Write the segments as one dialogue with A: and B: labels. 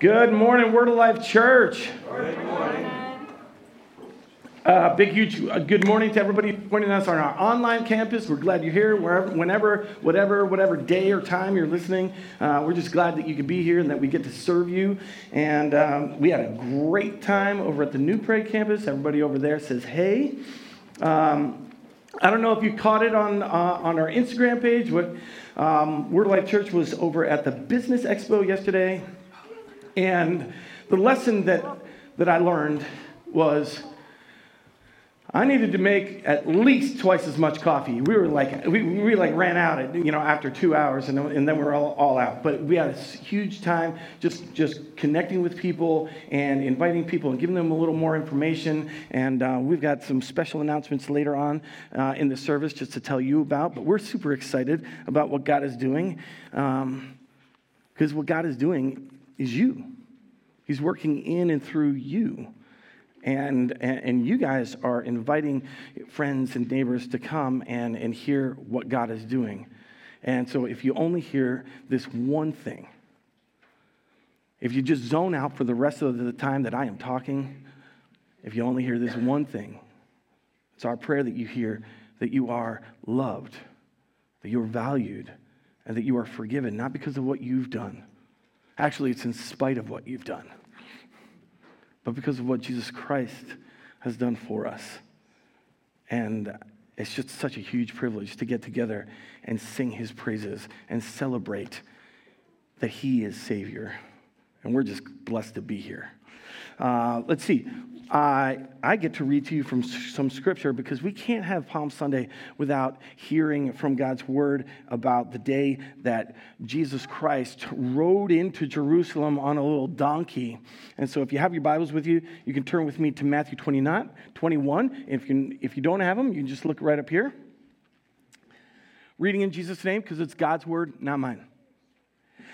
A: Good morning, Word of Life Church. Good morning. Uh, big, huge uh, good morning to everybody joining us on our online campus. We're glad you're here, wherever, whenever, whatever, whatever day or time you're listening. Uh, we're just glad that you can be here and that we get to serve you. And um, we had a great time over at the New Prague campus. Everybody over there says, hey. Um, I don't know if you caught it on, uh, on our Instagram page, but um, Word of Life Church was over at the Business Expo yesterday. And the lesson that, that I learned was I needed to make at least twice as much coffee. We were like, we, we like ran out, at, you know, after two hours, and and then we are all, all out. But we had a huge time just just connecting with people and inviting people and giving them a little more information. And uh, we've got some special announcements later on uh, in the service just to tell you about. But we're super excited about what God is doing, because um, what God is doing is you. He's working in and through you. And, and, you guys are inviting friends and neighbors to come and, and hear what God is doing. And so if you only hear this one thing, if you just zone out for the rest of the time that I am talking, if you only hear this one thing, it's our prayer that you hear that you are loved, that you're valued, and that you are forgiven, not because of what you've done. Actually, it's in spite of what you've done but because of what Jesus Christ has done for us. And it's just such a huge privilege to get together and sing his praises and celebrate that he is Savior. And we're just blessed to be here. Uh, let's see. I, I get to read to you from some scripture because we can't have Palm Sunday without hearing from God's word about the day that Jesus Christ rode into Jerusalem on a little donkey. And so if you have your Bibles with you, you can turn with me to Matthew 29, 21. If you, if you don't have them, you can just look right up here. Reading in Jesus' name because it's God's word, not mine.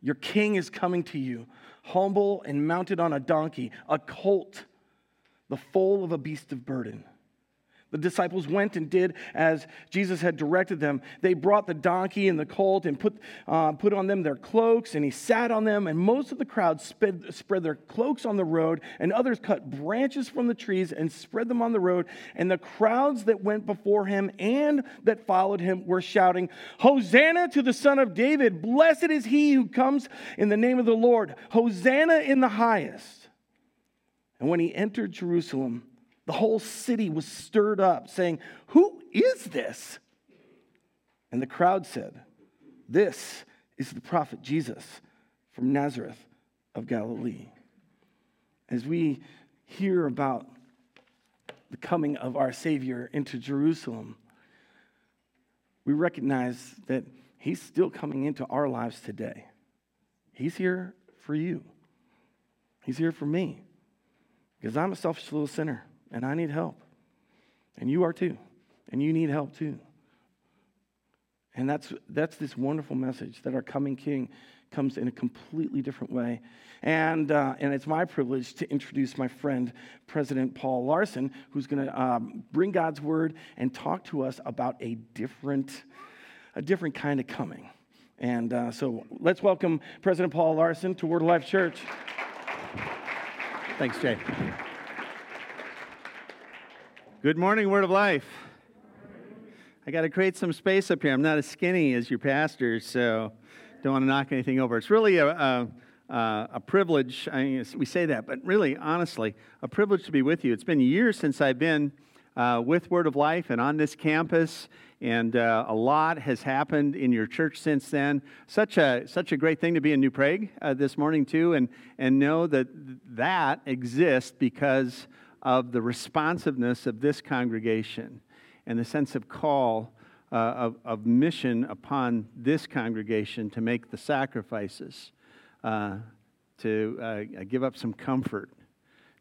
A: your king is coming to you, humble and mounted on a donkey, a colt, the foal of a beast of burden. The disciples went and did as Jesus had directed them. They brought the donkey and the colt and put, uh, put on them their cloaks, and he sat on them. And most of the crowd spread, spread their cloaks on the road, and others cut branches from the trees and spread them on the road. And the crowds that went before him and that followed him were shouting, Hosanna to the Son of David! Blessed is he who comes in the name of the Lord! Hosanna in the highest! And when he entered Jerusalem, the whole city was stirred up, saying, Who is this? And the crowd said, This is the prophet Jesus from Nazareth of Galilee. As we hear about the coming of our Savior into Jerusalem, we recognize that He's still coming into our lives today. He's here for you, He's here for me, because I'm a selfish little sinner and I need help. And you are too. And you need help too. And that's, that's this wonderful message that our coming King comes in a completely different way. And, uh, and it's my privilege to introduce my friend, President Paul Larson, who's going to um, bring God's word and talk to us about a different, a different kind of coming. And uh, so let's welcome President Paul Larson to Word of Life Church.
B: Thanks, Jay. Good morning, Word of Life. I got to create some space up here. I'm not as skinny as your pastor, so don't want to knock anything over. It's really a, a, a privilege. I mean, we say that, but really, honestly, a privilege to be with you. It's been years since I've been uh, with Word of Life and on this campus, and uh, a lot has happened in your church since then. Such a such a great thing to be in New Prague uh, this morning too, and and know that that exists because of the responsiveness of this congregation and the sense of call uh, of, of, mission upon this congregation to make the sacrifices uh, to uh, give up some comfort,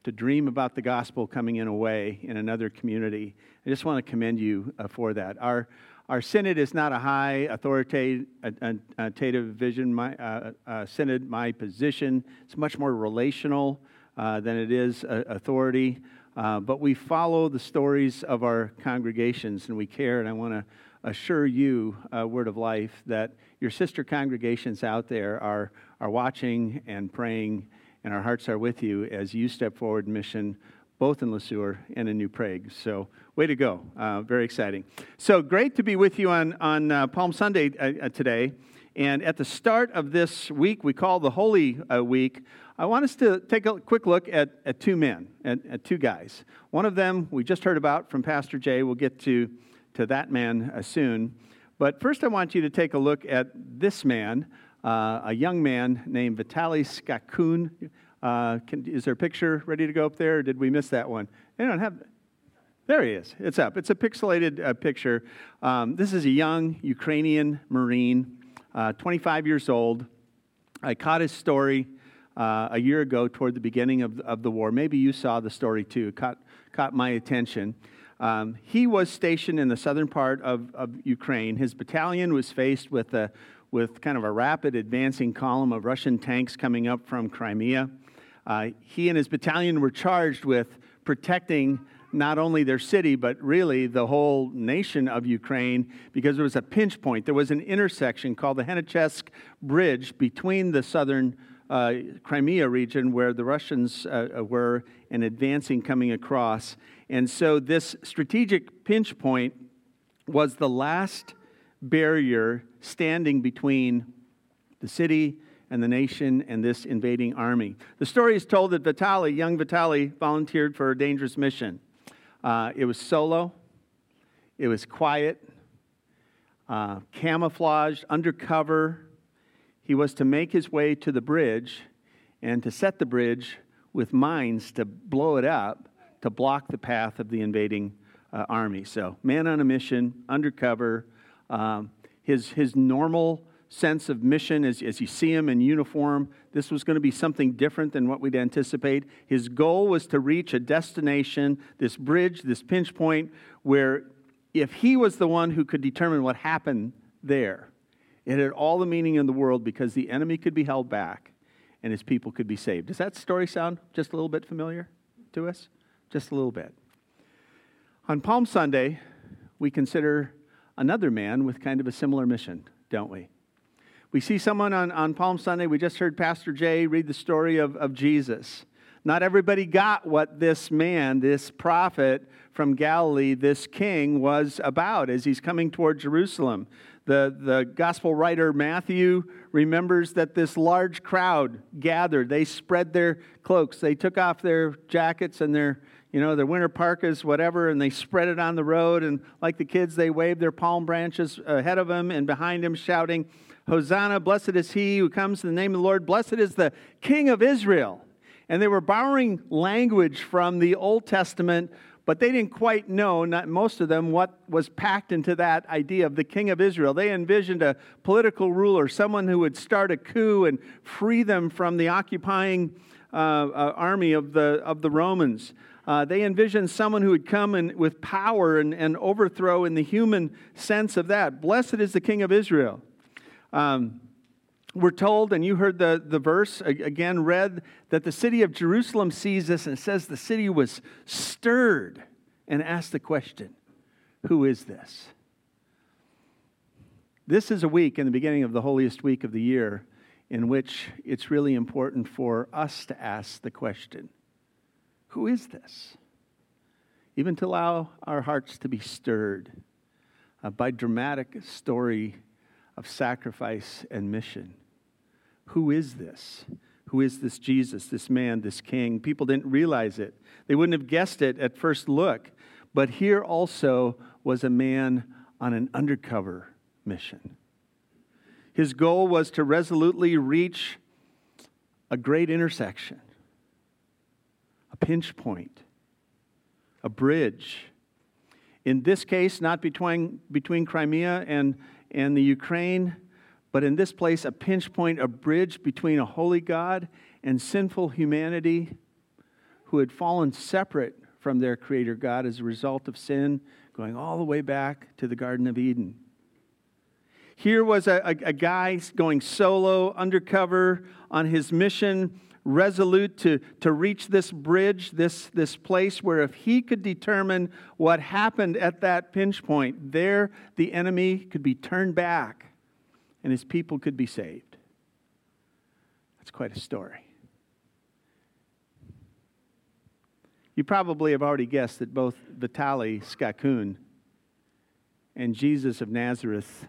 B: to dream about the gospel coming in a way in another community. I just want to commend you uh, for that. Our, our synod is not a high authoritative vision. My, uh, uh, synod, my position, it's much more relational uh, than it is uh, authority. Uh, but we follow the stories of our congregations and we care. And I want to assure you, uh, Word of Life, that your sister congregations out there are, are watching and praying, and our hearts are with you as you step forward in mission, both in Le Sueur and in New Prague. So, way to go. Uh, very exciting. So, great to be with you on, on uh, Palm Sunday today. And at the start of this week, we call the Holy uh, Week, I want us to take a quick look at, at two men, at, at two guys. One of them we just heard about from Pastor Jay. We'll get to to that man uh, soon. But first, I want you to take a look at this man, uh, a young man named Vitaly Skakun. Uh, can, is there a picture ready to go up there, did we miss that one? They don't have. There he is. It's up. It's a pixelated uh, picture. Um, this is a young Ukrainian Marine, uh, 25 years old. I caught his story uh, a year ago toward the beginning of, of the war. Maybe you saw the story too. Caught, caught my attention. Um, he was stationed in the southern part of, of Ukraine. His battalion was faced with, a, with kind of a rapid advancing column of Russian tanks coming up from Crimea. Uh, he and his battalion were charged with protecting not only their city, but really the whole nation of Ukraine because there was a pinch point. There was an intersection called the Henichesk Bridge between the southern uh, Crimea region where the Russians uh, uh, were and advancing coming across. And so this strategic pinch point was the last barrier standing between the city and the nation and this invading army. The story is told that Vitali, young Vitali, volunteered for a dangerous mission. Uh, it was solo, it was quiet, uh, camouflaged, undercover. He was to make his way to the bridge and to set the bridge with mines to blow it up to block the path of the invading uh, army. So, man on a mission, undercover. Um, his, his normal sense of mission as, as you see him in uniform, this was going to be something different than what we'd anticipate. His goal was to reach a destination, this bridge, this pinch point, where if he was the one who could determine what happened there, it had all the meaning in the world because the enemy could be held back and his people could be saved. Does that story sound just a little bit familiar to us? Just a little bit. On Palm Sunday, we consider another man with kind of a similar mission, don't we? We see someone on, on Palm Sunday. We just heard Pastor Jay read the story of, of Jesus. Not everybody got what this man, this prophet from Galilee, this king, was about as he's coming toward Jerusalem. The, the gospel writer Matthew remembers that this large crowd gathered. They spread their cloaks, they took off their jackets and their, you know, their winter parkas, whatever, and they spread it on the road. And like the kids, they waved their palm branches ahead of him and behind him, shouting, Hosanna, blessed is he who comes in the name of the Lord, blessed is the King of Israel. And they were borrowing language from the Old Testament but they didn't quite know, not most of them, what was packed into that idea of the king of Israel. They envisioned a political ruler, someone who would start a coup and free them from the occupying uh, uh, army of the, of the Romans. Uh, they envisioned someone who would come in, with power and, and overthrow in the human sense of that. Blessed is the king of Israel. Um, we're told, and you heard the, the verse again read, that the city of Jerusalem sees this and says the city was stirred and asked the question Who is this? This is a week in the beginning of the holiest week of the year in which it's really important for us to ask the question Who is this? Even to allow our hearts to be stirred uh, by dramatic story of sacrifice and mission. Who is this? Who is this Jesus, this man, this king? People didn't realize it. They wouldn't have guessed it at first look. But here also was a man on an undercover mission. His goal was to resolutely reach a great intersection, a pinch point, a bridge. In this case, not between, between Crimea and, and the Ukraine, but in this place, a pinch point, a bridge between a holy God and sinful humanity who had fallen separate from their Creator God as a result of sin, going all the way back to the Garden of Eden. Here was a, a, a guy going solo, undercover on his mission, resolute to, to reach this bridge, this, this place where if he could determine what happened at that pinch point, there the enemy could be turned back and his people could be saved. That's quite a story. You probably have already guessed that both Vitali Skakun and Jesus of Nazareth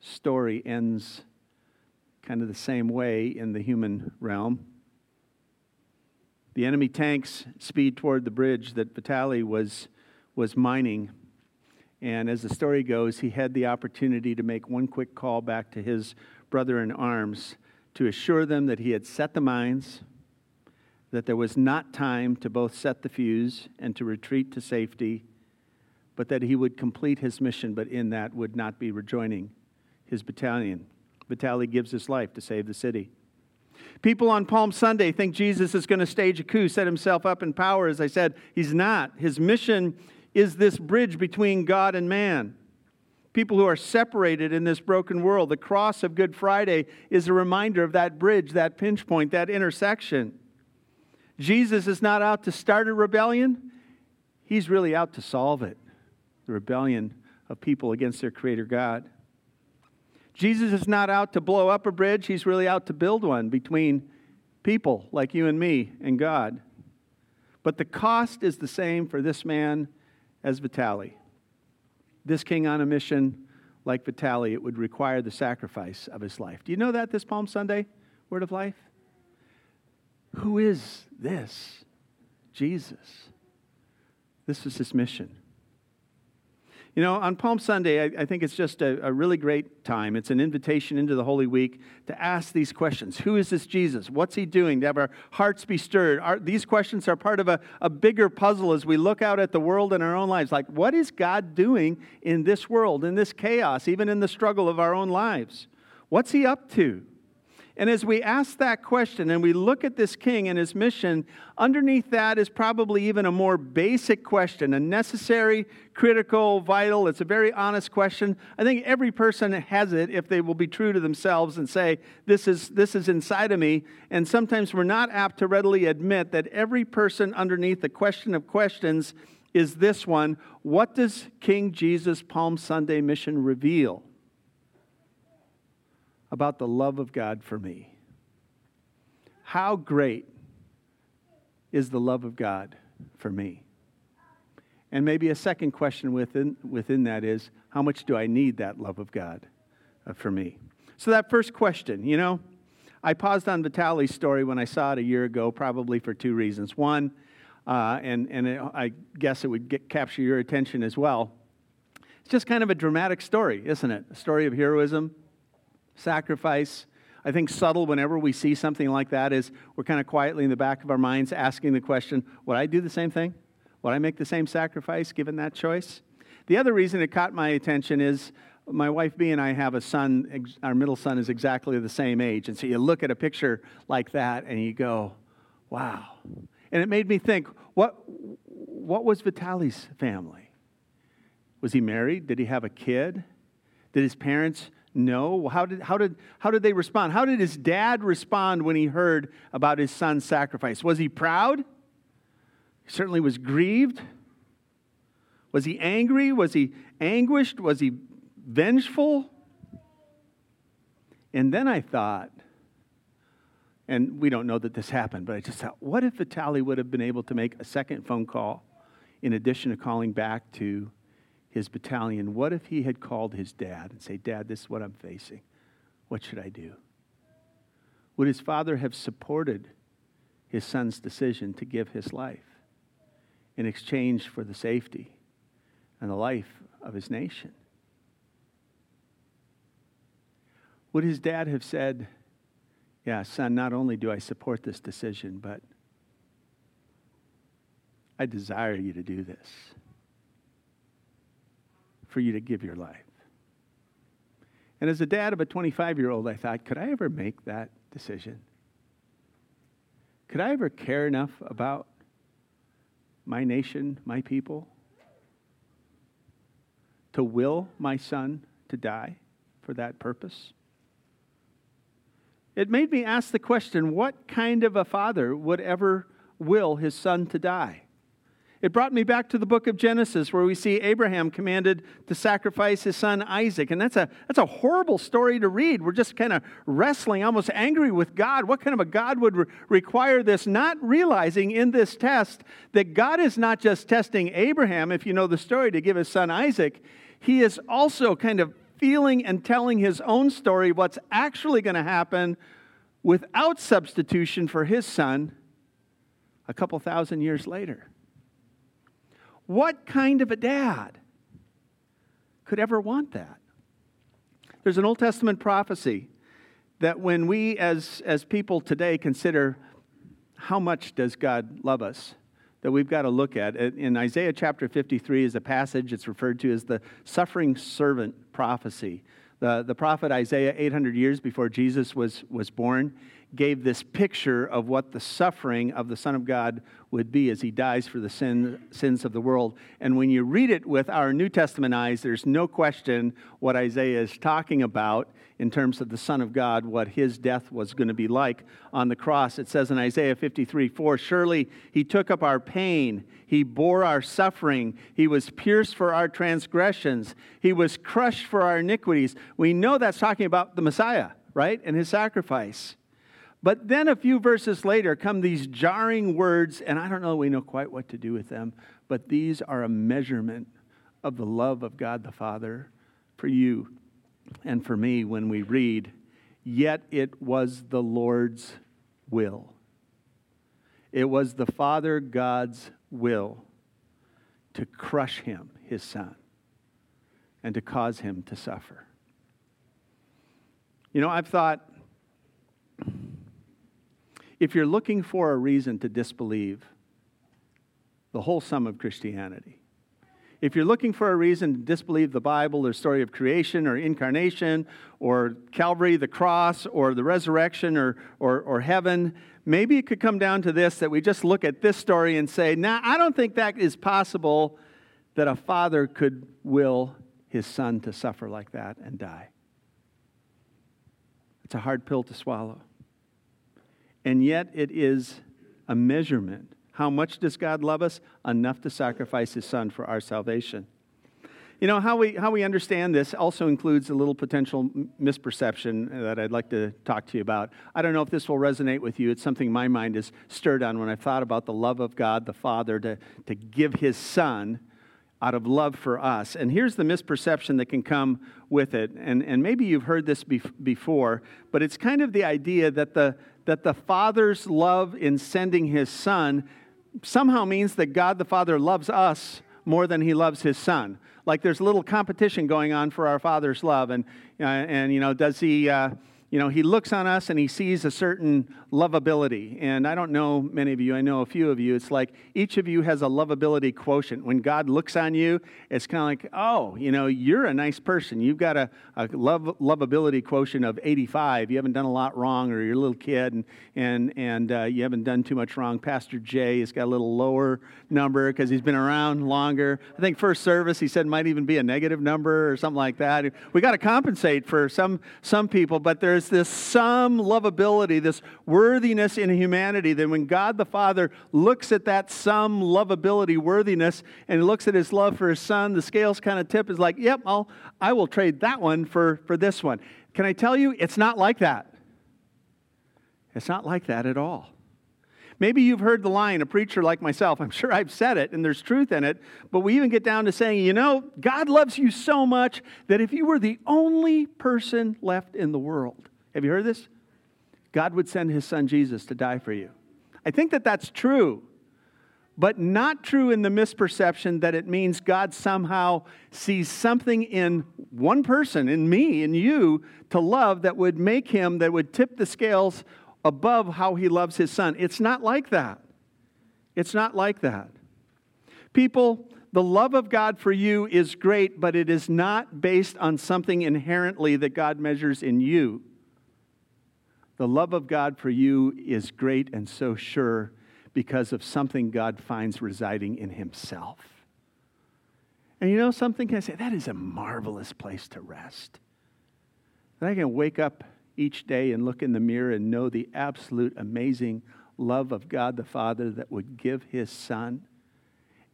B: story ends kind of the same way in the human realm. The enemy tanks speed toward the bridge that Vitali was, was mining. And as the story goes, he had the opportunity to make one quick call back to his brother in arms to assure them that he had set the mines, that there was not time to both set the fuse and to retreat to safety, but that he would complete his mission, but in that would not be rejoining his battalion. Vitali gives his life to save the city. People on Palm Sunday think Jesus is going to stage a coup, set himself up in power. As I said, he's not. His mission is this bridge between God and man. People who are separated in this broken world. The cross of Good Friday is a reminder of that bridge, that pinch point, that intersection. Jesus is not out to start a rebellion, he's really out to solve it the rebellion of people against their Creator God. Jesus is not out to blow up a bridge, he's really out to build one between people like you and me and God. But the cost is the same for this man as Vitali. This king on a mission like Vitali, it would require the sacrifice of his life. Do you know that this Palm Sunday, Word of Life? Who is this? Jesus. This is his mission. You know, on Palm Sunday, I, I think it's just a, a, really great time. It's an invitation into the Holy Week to ask these questions Who is this Jesus? What's he doing? To have our hearts be stirred. Our, these questions are part of a, a bigger puzzle as we look out at the world and our own lives. Like, what is God doing in this world, in this chaos, even in the struggle of our own lives? What's he up to? And as we ask that question and we look at this king and his mission, underneath that is probably even a more basic question, a necessary, critical, vital, it's a very honest question. I think every person has it if they will be true to themselves and say, This is, this is inside of me. And sometimes we're not apt to readily admit that every person underneath the question of questions is this one What does King Jesus' Palm Sunday mission reveal? About the love of God for me. How great is the love of God for me? And maybe a second question within, within that is how much do I need that love of God uh, for me? So, that first question, you know, I paused on Vitali's story when I saw it a year ago, probably for two reasons. One, uh, and, and it, I guess it would get, capture your attention as well. It's just kind of a dramatic story, isn't it? A story of heroism, sacrifice. I think subtle whenever we see something like that is we're kind of quietly in the back of our minds asking the question would I do the same thing? Would I make the same sacrifice given that choice? The other reason it caught my attention is my wife B and I have a son, our middle son is exactly the same age. And so you look at a picture like that and you go, wow. And it made me think, what, what was Vitali's family? Was he married? Did he have a kid? Did his parents no. How did, how, did, how did they respond? How did his dad respond when he heard about his son's sacrifice? Was he proud? He certainly was grieved. Was he angry? Was he anguished? Was he vengeful? And then I thought, and we don't know that this happened, but I just thought, what if Vitali would have been able to make a second phone call in addition to calling back to his battalion, what if he had called his dad and say, Dad, this is what I'm facing. What should I do? Would his father have supported his son's decision to give his life in exchange for the safety and the life of his nation? Would his dad have said, Yeah, son, not only do I support this decision, but I desire you to do this? For you to give your life. And as a dad of a 25 year old, I thought, could I ever make that decision? Could I ever care enough about my nation, my people, to will my son to die for that purpose? It made me ask the question what kind of a father would ever will his son to die? It brought me back to the book of Genesis where we see Abraham commanded to sacrifice his son Isaac. And that's a, that's a horrible story to read. We're just kind of wrestling, almost angry with God. What kind of a God would re- require this? Not realizing in this test that God is not just testing Abraham, if you know the story, to give his son Isaac. He is also kind of feeling and telling his own story, what's actually going to happen without substitution for his son a couple thousand years later. What kind of a dad could ever want that? There's an Old Testament prophecy that when we as, as people today consider how much does God love us, that we've got to look at. In Isaiah chapter 53 is a passage, it's referred to as the suffering servant prophecy. The, the prophet Isaiah, 800 years before Jesus was, was born, gave this picture of what the suffering of the Son of God would be as he dies for the sin, sins of the world. And when you read it with our New Testament eyes, there's no question what Isaiah is talking about in terms of the Son of God, what his death was going to be like on the cross. It says in Isaiah 53 4, Surely he took up our pain, he bore our suffering, he was pierced for our transgressions, he was crushed for our iniquities. We know that's talking about the Messiah, right? And his sacrifice. But then a few verses later come these jarring words, and I don't know, we know quite what to do with them, but these are a measurement of the love of God the Father for you and for me when we read, Yet it was the Lord's will. It was the Father God's will to crush him, his son, and to cause him to suffer. You know, I've thought if you're looking for a reason to disbelieve the whole sum of Christianity, if you're looking for a reason to disbelieve the Bible or story of creation or incarnation or Calvary, the cross, or the resurrection or, or, or heaven, maybe it could come down to this that we just look at this story and say, nah, I don't think that is possible that a father could will his son to suffer like that and die. It's a hard pill to swallow and yet it is a measurement. How much does God love us? Enough to sacrifice his son for our salvation. You know, how we, how we understand this also includes a little potential misperception that I'd like to talk to you about. I don't know if this will resonate with you. It's something my mind is stirred on when I thought about the love of God, the Father, to, to give his son out of love for us. And here's the misperception that can come with it. And, and maybe you've heard this before, but it's kind of the idea that the, that the Father's love in sending his Son somehow means that God the Father loves us more than he loves his Son. Like there's a little competition going on for our Father's love. And, uh, and you know, does he. Uh, you know, he looks on us and he sees a certain lovability. And I don't know many of you, I know a few of you. It's like each of you has a lovability quotient. When God looks on you, it's kind of like, oh, you know, you're a nice person. You've got a, a love, lovability quotient of 85. You haven't done a lot wrong, or you're a little kid and, and, and uh, you haven't done too much wrong. Pastor Jay has got a little lower number because he's been around longer. I think first service, he said, might even be a negative number or something like that. We got to compensate for some, some people, but there's there's this some lovability, this worthiness in humanity that when God the Father looks at that some lovability, worthiness, and looks at his love for his son, the scales kind of tip is like, yep, I'll, I will trade that one for, for this one. Can I tell you, it's not like that. It's not like that at all. Maybe you've heard the line, a preacher like myself, I'm sure I've said it and there's truth in it, but we even get down to saying, you know, God loves you so much that if you were the only person left in the world, have you heard this? God would send his son Jesus to die for you. I think that that's true, but not true in the misperception that it means God somehow sees something in one person, in me, in you, to love that would make him, that would tip the scales above how he loves his son. It's not like that. It's not like that. People the love of God for you is great, but it is not based on something inherently that God measures in you. The love of God for you is great and so sure because of something God finds residing in Himself. And you know something? Can I say that is a marvelous place to rest? That I can wake up each day and look in the mirror and know the absolute amazing love of God the Father that would give His Son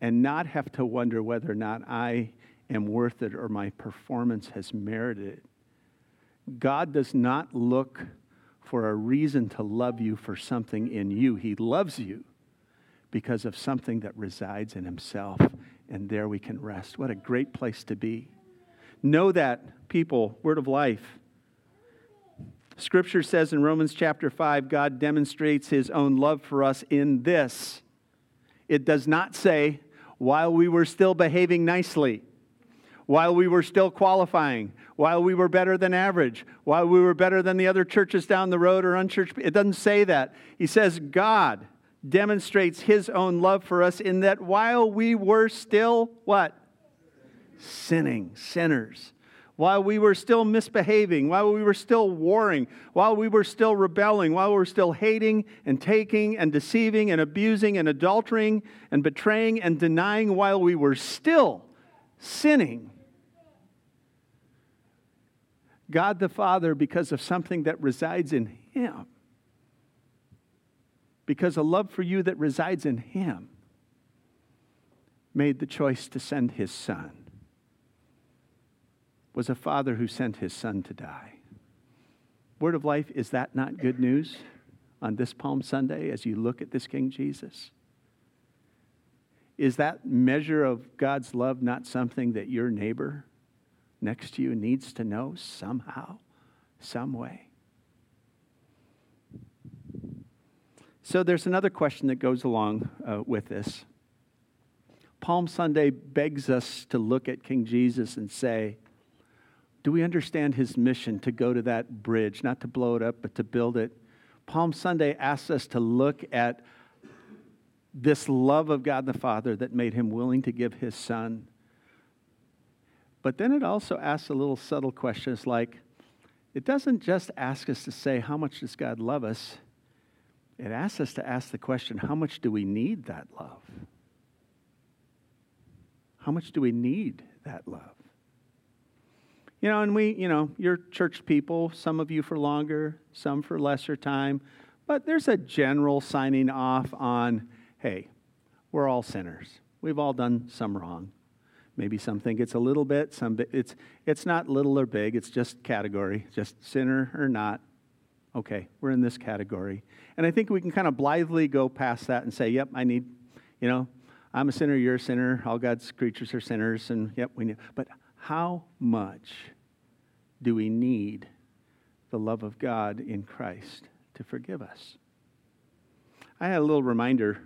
B: and not have to wonder whether or not I am worth it or my performance has merited it. God does not look for a reason to love you for something in you. He loves you because of something that resides in Himself, and there we can rest. What a great place to be. Know that, people, word of life. Scripture says in Romans chapter 5, God demonstrates His own love for us in this. It does not say, while we were still behaving nicely while we were still qualifying, while we were better than average, while we were better than the other churches down the road or unchurched. It doesn't say that. He says God demonstrates his own love for us in that while we were still what? Sinning, sinners. While we were still misbehaving, while we were still warring, while we were still rebelling, while we were still hating and taking and deceiving and abusing and adultering and betraying and denying, while we were still sinning, God the Father, because of something that resides in Him, because a love for you that resides in Him, made the choice to send His Son. Was a father who sent his son to die. Word of life, is that not good news on this Palm Sunday as you look at this King Jesus? Is that measure of God's love not something that your neighbor next to you needs to know somehow, some way. So there's another question that goes along uh, with this. Palm Sunday begs us to look at King Jesus and say, do we understand his mission to go to that bridge, not to blow it up, but to build it? Palm Sunday asks us to look at this love of God the Father that made him willing to give his son but then it also asks a little subtle questions like it doesn't just ask us to say, How much does God love us? It asks us to ask the question, How much do we need that love? How much do we need that love? You know, and we, you know, you're church people, some of you for longer, some for lesser time, but there's a general signing off on, hey, we're all sinners. We've all done some wrong. Maybe some think it's a little bit, some it's it's not little or big, it's just category, just sinner or not. Okay, we're in this category. And I think we can kind of blithely go past that and say, yep, I need, you know, I'm a sinner, you're a sinner, all God's creatures are sinners, and yep, we need. But how much do we need the love of God in Christ to forgive us? I had a little reminder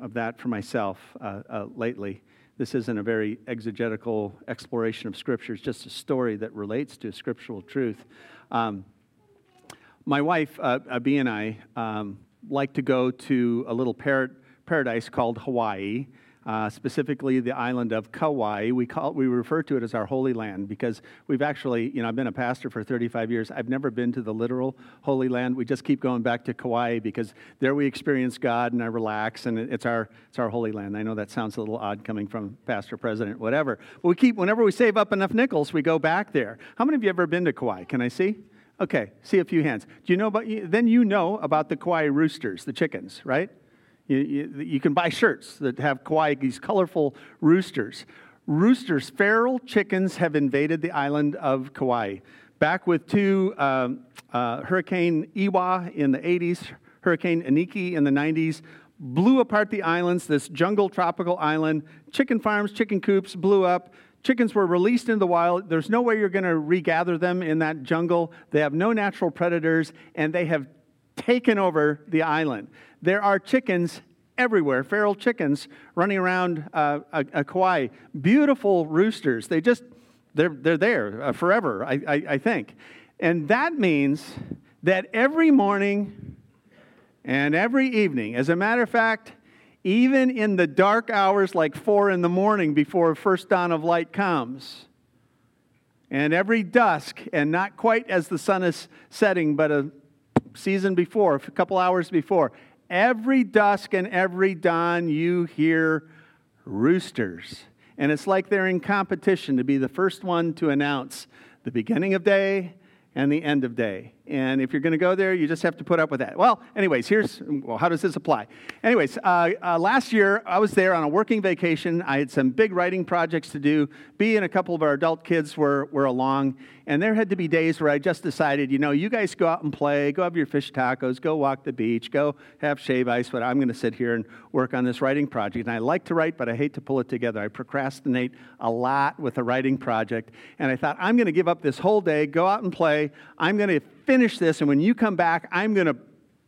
B: of that for myself uh, uh, lately. This isn't a very exegetical exploration of Scripture, it's just a story that relates to scriptural truth. Um, my wife, uh, Abby, and I um, like to go to a little par- paradise called Hawaii uh, specifically the island of Kauai. We, call, we refer to it as our Holy Land because we've actually, you know, I've been a pastor for 35 years. I've never been to the literal Holy Land. We just keep going back to Kauai because there we experience God and I relax and it's our, it's our Holy Land. I know that sounds a little odd coming from pastor, president, whatever. But we keep, whenever we save up enough nickels, we go back there. How many of you ever been to Kauai? Can I see? Okay, see a few hands. Do you know about, then you know about the Kauai roosters, the chickens, right? You, you, you can buy shirts that have Kauai, these colorful roosters. Roosters, feral chickens, have invaded the island of Kauai. Back with two um, uh, Hurricane Iwa in the 80s, Hurricane Iniki in the 90s, blew apart the islands, this jungle tropical island. Chicken farms, chicken coops blew up. Chickens were released into the wild. There's no way you're going to regather them in that jungle. They have no natural predators, and they have taken over the island. There are chickens everywhere, feral chickens running around uh, a, a Kauai. Beautiful roosters. They just, they're, they're there uh, forever, I, I, I think. And that means that every morning and every evening, as a matter of fact, even in the dark hours like four in the morning before first dawn of light comes. And every dusk, and not quite as the sun is setting, but a season before, a couple hours before, every dusk and every dawn you hear roosters. And it's like they're in competition to be the first one to announce the beginning of day and the end of day. And if you're going to go there, you just have to put up with that. Well, anyways, here's well, how does this apply? Anyways, uh, uh, last year I was there on a working vacation. I had some big writing projects to do. B and a couple of our adult kids were, were along. And there had to be days where I just decided, you know, you guys go out and play, go have your fish tacos, go walk the beach, go have shave ice, but I'm going to sit here and work on this writing project. And I like to write, but I hate to pull it together. I procrastinate a lot with a writing project. And I thought, I'm going to give up this whole day, go out and play. I'm going to finish this, and when you come back, I'm going to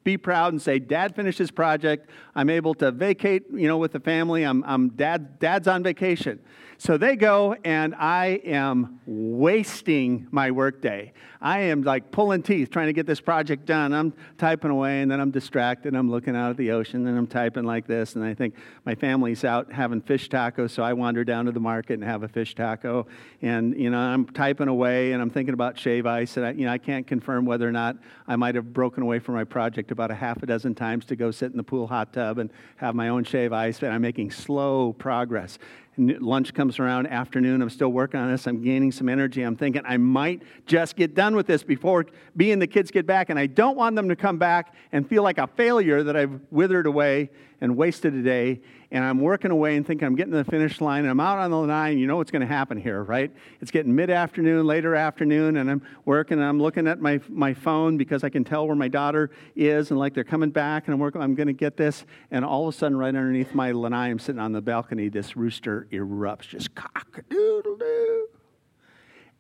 B: be proud and say, Dad finished his project. I'm able to vacate, you know, with the family. I'm, I'm dad, Dad's on vacation. So they go, and I am wasting my workday. I am like pulling teeth trying to get this project done. I'm typing away, and then I'm distracted. I'm looking out at the ocean, and I'm typing like this. And I think my family's out having fish tacos, so I wander down to the market and have a fish taco. And, you know, I'm typing away, and I'm thinking about shave ice. And, I, you know, I can't confirm whether or not I might have broken away from my project about a half a dozen times to go sit in the pool hot tub and have my own shave ice. And I'm making slow progress lunch comes around, afternoon, I'm still working on this. I'm gaining some energy. I'm thinking I might just get done with this before me and the kids get back. And I don't want them to come back and feel like a failure that I've withered away and wasted a day and I'm working away and thinking I'm getting to the finish line, and I'm out on the line. You know what's going to happen here, right? It's getting mid afternoon, later afternoon, and I'm working, and I'm looking at my, my phone because I can tell where my daughter is, and like they're coming back, and I'm working, I'm going to get this. And all of a sudden, right underneath my lanai, I'm sitting on the balcony, this rooster erupts, just cock a doodle doo.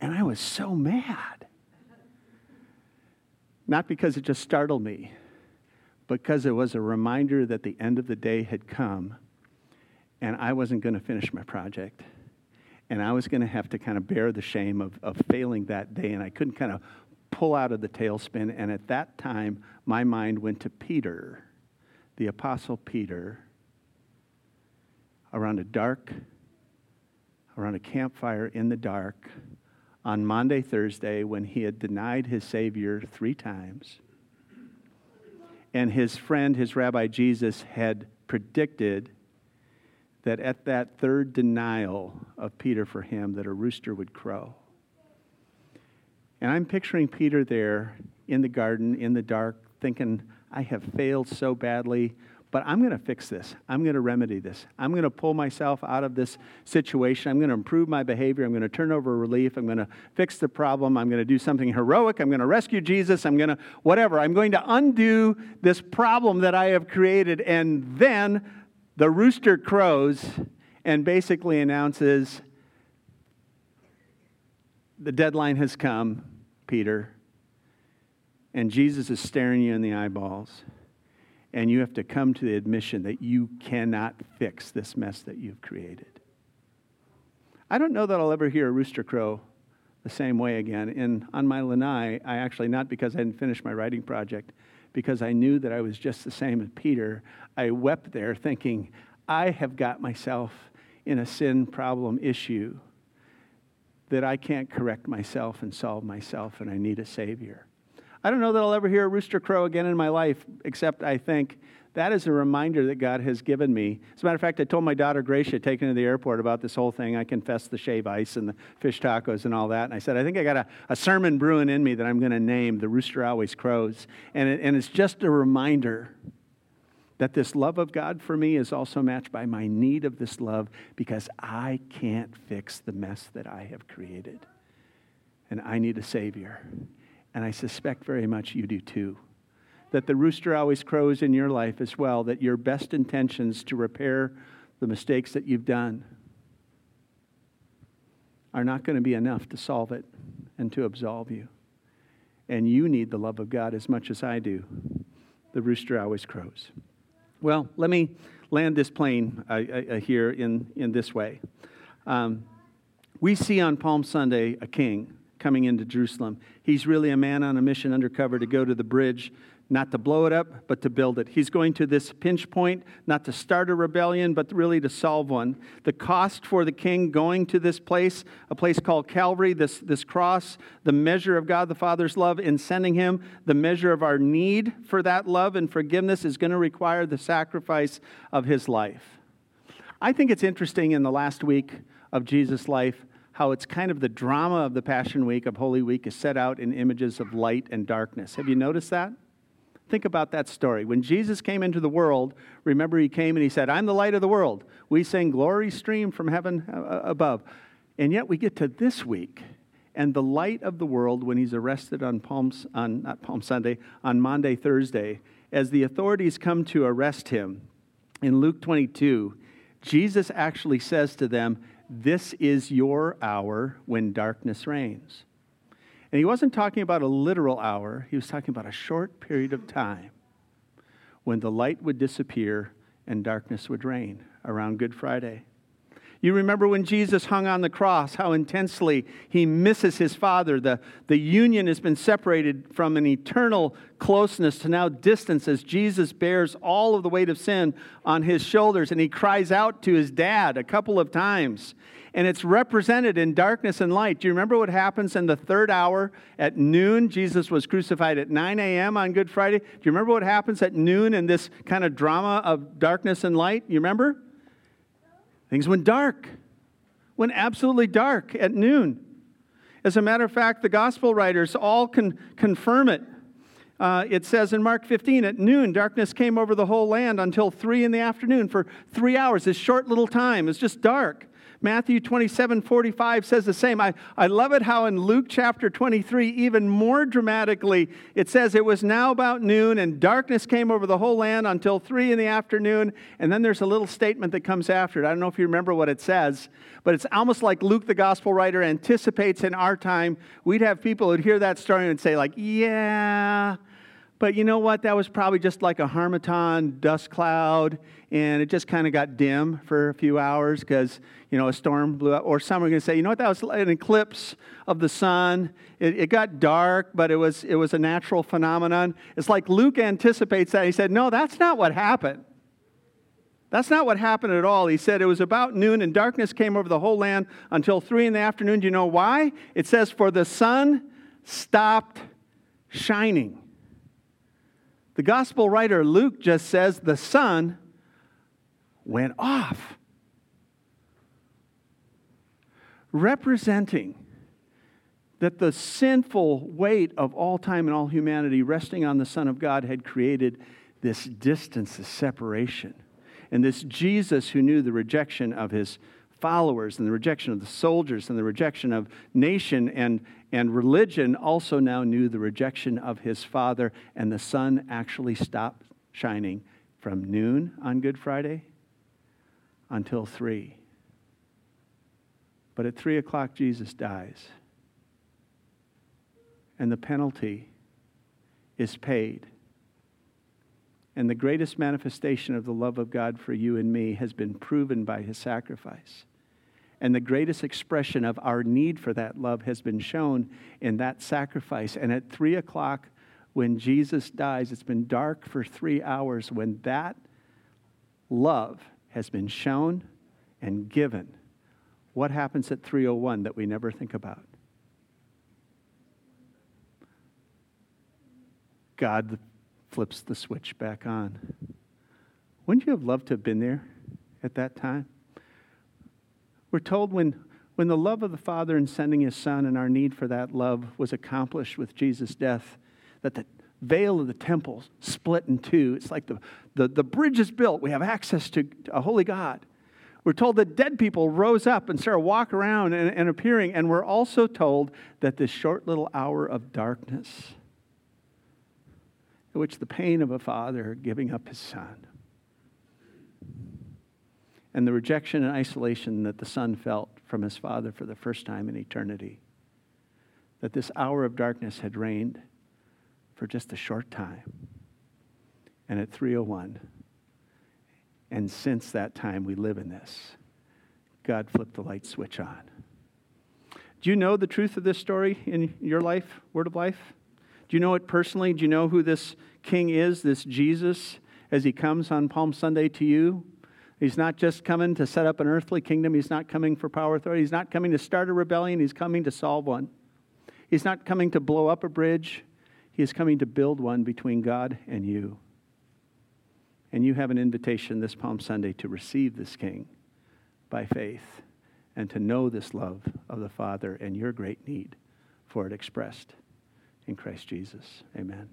B: And I was so mad. Not because it just startled me, because it was a reminder that the end of the day had come and I wasn't going to finish my project. And I was going to have to kind of bear the shame of, of failing that day, and I couldn't kind of pull out of the tailspin. And at that time, my mind went to Peter, the Apostle Peter, around a dark, around a campfire in the dark on Maundy, Thursday, when he had denied his Savior three times. And his friend, his rabbi Jesus, had predicted that at that third denial of Peter for him, that a rooster would crow. And I'm picturing Peter there in the garden, in the dark, thinking, I have failed so badly, but I'm going to fix this. I'm going to remedy this. I'm going to pull myself out of this situation. I'm going to improve my behavior. I'm going to turn over relief. I'm going to fix the problem. I'm going to do something heroic. I'm going to rescue Jesus. I'm going to, whatever. I'm going to undo this problem that I have created. And then the rooster crows and basically announces the deadline has come, Peter, and Jesus is staring you in the eyeballs, and you have to come to the admission that you cannot fix this mess that you've created. I don't know that I'll ever hear a rooster crow the same way again. And on my lanai, I actually, not because I hadn't finished my writing project, because I knew that I was just the same as Peter, I wept there thinking, I have got myself in a sin problem issue that I can't correct myself and solve myself, and I need a Savior. I don't know that I'll ever hear a rooster crow again in my life, except I think that is a reminder that God has given me. As a matter of fact, I told my daughter Gracia, taken to the airport, about this whole thing. I confessed the shave ice and the fish tacos and all that. And I said, I think I got a, a sermon brewing in me that I'm going to name The Rooster Always Crows. And, it, and it's just a reminder that this love of God for me is also matched by my need of this love because I can't fix the mess that I have created. And I need a Savior. And I suspect very much you do too that the rooster always crows in your life as well, that your best intentions to repair the mistakes that you've done are not going to be enough to solve it and to absolve you. And you need the love of God as much as I do. The rooster always crows. Well, let me land this plane uh, uh, here in, in this way. Um, we see on Palm Sunday a king coming into Jerusalem. He's really a man on a mission undercover to go to the bridge not to blow it up, but to build it. He's going to this pinch point, not to start a rebellion, but really to solve one. The cost for the king going to this place, a place called Calvary, this, this cross, the measure of God the Father's love in sending him, the measure of our need for that love and forgiveness is going to require the sacrifice of his life. I think it's interesting in the last week of Jesus' life how it's kind of the drama of the Passion Week, of Holy Week, is set out in images of light and darkness. Have you noticed that? Think about that story. When Jesus came into the world, remember he came and he said, I'm the light of the world. We sing glory stream from heaven uh, uh, above. And yet we get to this week, and the light of the world when he's arrested on Palm, on, not Palm Sunday, on Maundy, Thursday, as the authorities come to arrest him, in Luke 22, Jesus actually says to them, This is your hour when darkness reigns. And he wasn't talking about a literal hour, he was talking about a short period of time when the light would disappear and darkness would reign around Good Friday. You remember when Jesus hung on the cross, how intensely he misses his Father. The, the union has been separated from an eternal closeness to now distance as Jesus bears all of the weight of sin on his shoulders and he cries out to his dad a couple of times and it's represented in darkness and light. Do you remember what happens in the third hour at noon? Jesus was crucified at 9 a.m. on Good Friday. Do you remember what happens at noon in this kind of drama of darkness and light? You remember? Things went dark, went absolutely dark at noon. As a matter of fact, the gospel writers all can confirm it. Uh, it says in Mark 15, at noon, darkness came over the whole land until 3 in the afternoon. For three hours, this short little time, it's just dark. Matthew 27 45 says the same. I, I love it how in Luke chapter 23, even more dramatically, it says, It was now about noon, and darkness came over the whole land until three in the afternoon. And then there's a little statement that comes after it. I don't know if you remember what it says, but it's almost like Luke, the gospel writer, anticipates in our time. We'd have people who'd hear that story and say, like, Yeah. But you know what? That was probably just like a harmattan dust cloud, and it just kind of got dim for a few hours because, you know, a storm blew up. Or some are going to say, you know what? That was an eclipse of the sun. It, it, got dark, but it was, it was a natural phenomenon. It's like Luke anticipates that. He said, no, that's not what happened. That's not what happened at all. He said it was about noon and darkness came over the whole land until three in the afternoon. Do you know why? It says, for the sun stopped shining. The gospel writer Luke just says the sun went off, representing that the sinful weight of all time and all humanity resting on the Son of God had created this distance, this separation. And this Jesus who knew the rejection of his followers and the rejection of the soldiers and the rejection of nation and, and religion also now knew the rejection of his father, and the sun actually stopped shining from noon on Good Friday until 3. But at 3 o'clock, Jesus dies. And the penalty is paid. And the greatest manifestation of the love of God for you and me has been proven by his sacrifice. And the greatest expression of our need for that love has been shown in that sacrifice. And at three o'clock, when Jesus dies, it's been dark for three hours. When that love has been shown and given, what happens at 301 that we never think about? God flips the switch back on. Wouldn't you have loved to have been there at that time? We're told when, when the love of the Father in sending his Son and our need for that love was accomplished with Jesus' death, that the veil of the temple split in two. It's like the, the, the bridge is built. We have access to a holy God. We're told that dead people rose up and started walking around and, and appearing. And we're also told that this short little hour of darkness, in which the pain of a father giving up his son, and the rejection and isolation that the son felt from his father for the first time in eternity. That this hour of darkness had reigned for just a short time. And at 301, and since that time we live in this, God flipped the light switch on. Do you know the truth of this story in your life, Word of Life? Do you know it personally? Do you know who this king is, this Jesus, as he comes on Palm Sunday to you? He's not just coming to set up an earthly kingdom. He's not coming for power authority. He's not coming to start a rebellion. He's coming to solve one. He's not coming to blow up a bridge. He is coming to build one between God and you. And you have an invitation this Palm Sunday to receive this King by faith and to know this love of the Father and your great need for it expressed in Christ Jesus. Amen.